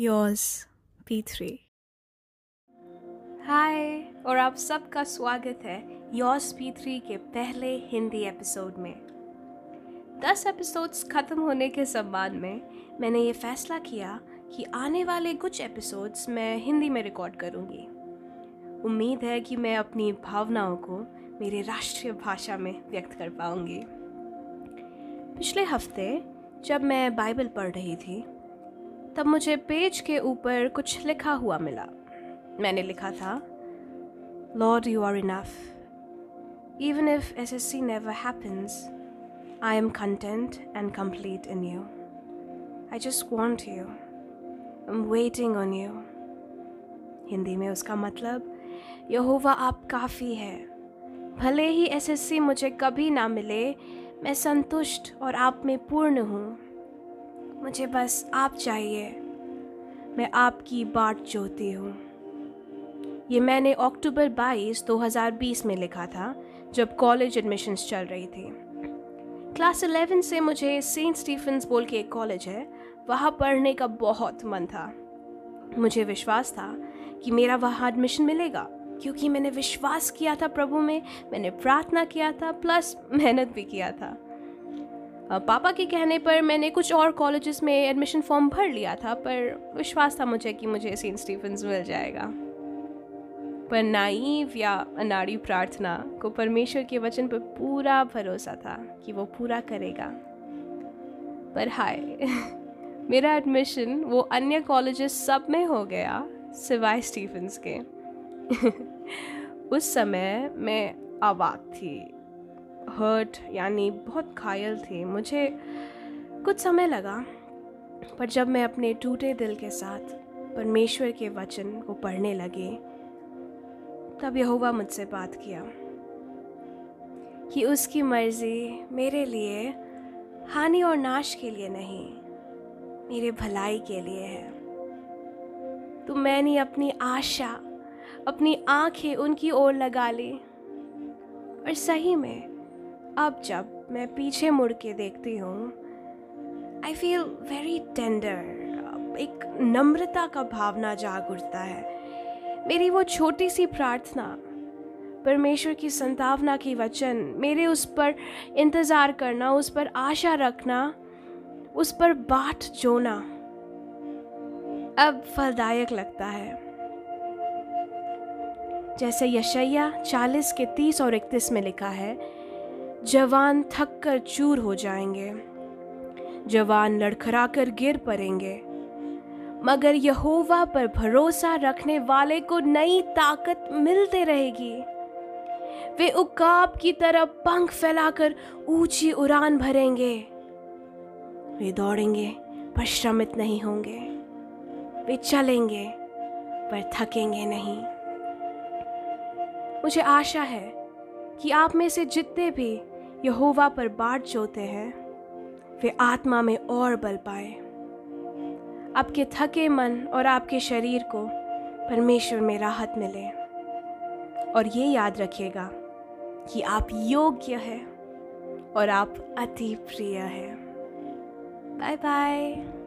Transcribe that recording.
Yours P three हाय और आप सबका स्वागत है योर्स पी थ्री के पहले हिंदी एपिसोड में। दस एपिसोड्स ख़त्म होने के सम्मान में मैंने ये फैसला किया कि आने वाले कुछ एपिसोड्स मैं हिंदी में रिकॉर्ड करूँगी। उम्मीद है कि मैं अपनी भावनाओं को मेरी राष्ट्रीय भाषा में व्यक्त कर पाऊँगी। पिछले हफ़्ते जब मैं बाइबल पढ़ रही थी तब मुझे पेज के ऊपर कुछ लिखा हुआ मिला। मैंने लिखा था lord you are enough even if S S C never happens I am content and complete in you I just want you I am waiting on you Hindi में उसका मतलब यहोवा आप काफ़ी है। भले ही एसएससी मुझे कभी ना मिले, मैं संतुष्ट और आप में पूर्ण हूँ। मुझे बस आप चाहिए। मैं आपकी बाट जोती हूँ। ये मैंने अक्टूबर 22 2020 में लिखा था, जब कॉलेज एडमिशन्स चल रही थी। क्लास 11 से मुझे सेंट स्टीफन्स बोल के एक कॉलेज है, वहाँ पढ़ने का बहुत मन था। मुझे विश्वास था कि मेरा वहाँ एडमिशन मिलेगा, क्योंकि मैंने विश्वास किया था प्रभु में, मैंने प्रार्थना किया था प्लस मेहनत भी किया था। पापा के कहने पर मैंने कुछ और कॉलेजेस में एडमिशन फॉर्म भर लिया था, पर विश्वास था मुझे कि मुझे सेंट स्टीफन्स मिल जाएगा। पर नाइव या अनाड़ी प्रार्थना को परमेश्वर के वचन पर पूरा भरोसा था कि वो पूरा करेगा। पर हाय, मेरा एडमिशन वो अन्य कॉलेजेस सब में हो गया, सिवाय स्टीफन्स के। उस समय मैं अवाक थी। हर्ट यानी बहुत घायल थी। मुझे कुछ समय लगा, पर जब मैं अपने टूटे दिल के साथ परमेश्वर के वचन को पढ़ने लगे, तब यहोवा मुझसे बात किया कि उसकी मर्ज़ी मेरे लिए हानि और नाश के लिए नहीं, मेरे भलाई के लिए है। तो मैंने अपनी आशा, अपनी आँखें उनकी ओर लगा ली और सही में अब जब मैं पीछे मुड़ के देखती हूँ आई फील वेरी टेंडर एक नम्रता का भावना जाग उठता है। मेरी वो छोटी सी प्रार्थना, परमेश्वर की संतावना की वचन, मेरे उस पर इंतज़ार करना, उस पर आशा रखना, उस पर बाट जोना, अब फलदायक लगता है। जैसे यशैया चालीस के तीस और इकतीस में लिखा है जवान थक कर चूर हो जाएँगे। जवान लड़खड़ा कर गिर पड़ेंगे। मगर यहोवा पर भरोसा रखने वाले को नई ताकत मिलते रहेगी। वे उकाब की तरह पंख फैलाकर ऊँची उड़ान भरेंगे। वे दौड़ेंगे, पर श्रमित नहीं होंगे। वे चलेंगे, पर थकेंगे नहीं। मुझे आशा है कि आप में से जितने भी यहोवा पर बाट जोते हैं, वे आत्मा में और बल पाए। आपके थके मन और आपके शरीर को परमेश्वर में राहत मिले। और ये याद रखिएगा कि आप योग्य है और आप अति प्रिय हैं। Bye bye.